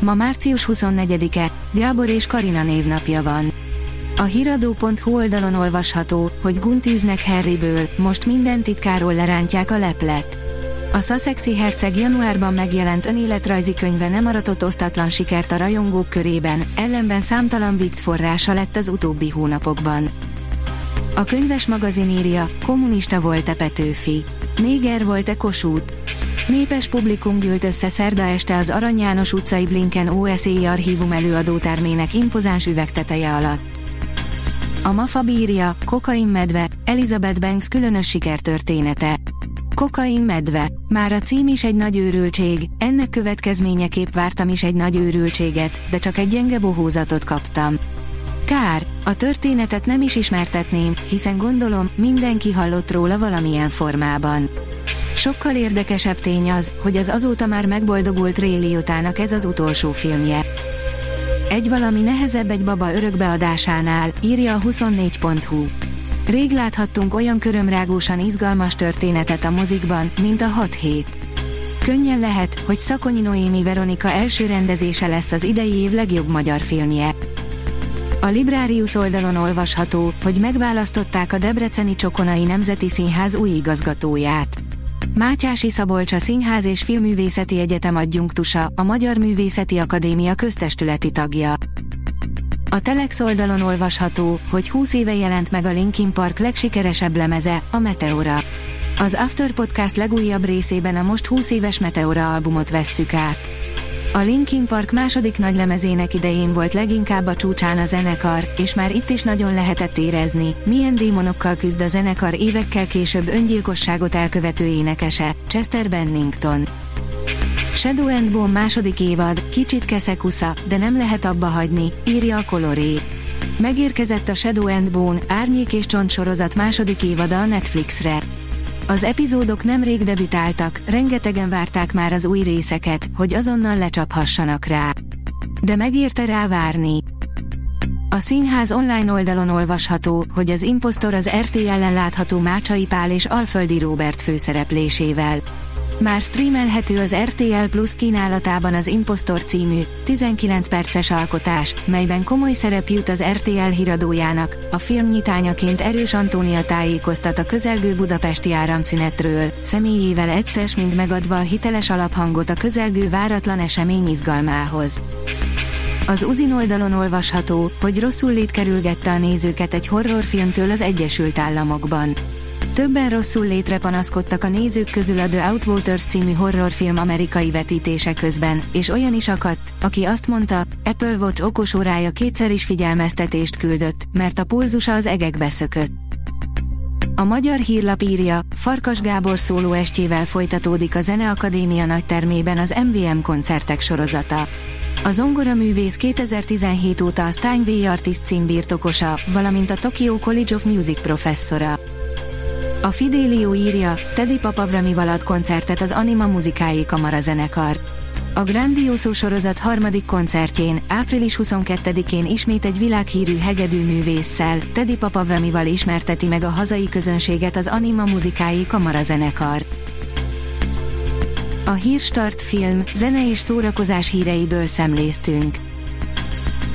Ma március 24-e, Gábor és Karina névnapja van. A hiradó.hu oldalon olvasható, hogy guntűznek Harryből, most minden titkáról lerántják a leplet. A Sussexi herceg januárban megjelent önéletrajzi könyve nem aratott osztatlan sikert a rajongók körében, ellenben számtalan vicc forrása lett az utóbbi hónapokban. A könyves magazin írja, kommunista volt-e Petőfi. Néger volt-e Kossuth? Népes publikum gyűlt össze szerda este az Arany János utcai Blinken OSZI archívum előadótermének impozáns üvegteteje alatt. A MAFA bírja, kokain medve, Elizabeth Banks különös sikertörténete. Kokain medve. Már a cím is egy nagy őrültség, ennek következményeképp vártam is egy nagy őrültséget, de csak egy gyenge bohózatot kaptam. Kár, a történetet nem is ismertetném, hiszen gondolom, mindenki hallott róla valamilyen formában. Sokkal érdekesebb tény az, hogy az azóta már megboldogult Ray Liotának ez az utolsó filmje. Egy valami nehezebb egy baba örökbeadásánál, írja a 24.hu. Rég láthattunk olyan körömrágósan izgalmas történetet a mozikban, mint a 6 hét. Könnyen lehet, hogy Szakonyi Noémi Veronika első rendezése lesz az idei év legjobb magyar filmje. A Librarius oldalon olvasható, hogy megválasztották a Debreceni Csokonai Nemzeti Színház új igazgatóját. Mátyási Szabolcs a Színház és Filmművészeti Egyetem adjunktusa, a Magyar Művészeti Akadémia köztestületi tagja. A Telex oldalon olvasható, hogy 20 éve jelent meg a Linkin Park legsikeresebb lemeze, a Meteora. Az After Podcast legújabb részében a most 20 éves Meteora albumot vesszük át. A Linkin Park második nagy lemezének idején volt leginkább a csúcsán a zenekar, és már itt is nagyon lehetett érezni, milyen démonokkal küzd a zenekar évekkel később öngyilkosságot elkövető énekese, Chester Bennington. Shadow and Bone második évad, kicsit keszekusza, de nem lehet abba hagyni, írja a Coloré. Megérkezett a Shadow and Bone, Árnyék és Csont sorozat második évada a Netflixre. Az epizódok nemrég debütáltak, rengetegen várták már az új részeket, hogy azonnal lecsaphassanak rá. De megérte rá várni. A színház online oldalon olvasható, hogy az impostor az RTL-en látható Mácsai Pál és Alföldi Róbert főszereplésével. Már streamelhető az RTL Plus kínálatában az Impostor című, 19 perces alkotás, melyben komoly szerep jut az RTL híradójának, a film nyitányaként Erős Antónia tájékoztat a közelgő budapesti áramszünetről, személyével egyszer mind megadva a hiteles alaphangot a közelgő váratlan esemény izgalmához. Az Uzin oldalon olvasható, hogy rosszul lét kerülgette a nézőket egy horrorfilmtől az Egyesült Államokban. Többen rosszul létre panaszkodtak a nézők közül a The Outwaters című horrorfilm amerikai vetítése közben, és olyan is akadt, aki azt mondta, Apple Watch okos órája kétszer is figyelmeztetést küldött, mert a pulzusa az egekbe szökött. A magyar hírlap írja, Farkas Gábor szóló estjével folytatódik a Zeneakadémia nagytermében az MVM koncertek sorozata. A zongoraművész 2017 óta a Steinway Artist cím birtokosa, valamint a Tokyo College of Music professzora. A Fidelio írja, Teddy Papavramival ad koncertet az Anima Muzikái Kamarazenekar. A Grandioso sorozat harmadik koncertjén, április 22-én ismét egy világhírű hegedű művésszel, Teddy Papavramival ismerteti meg a hazai közönséget az Anima Muzikái Kamarazenekar. A Hírstart film, zene és szórakozás híreiből szemléztünk.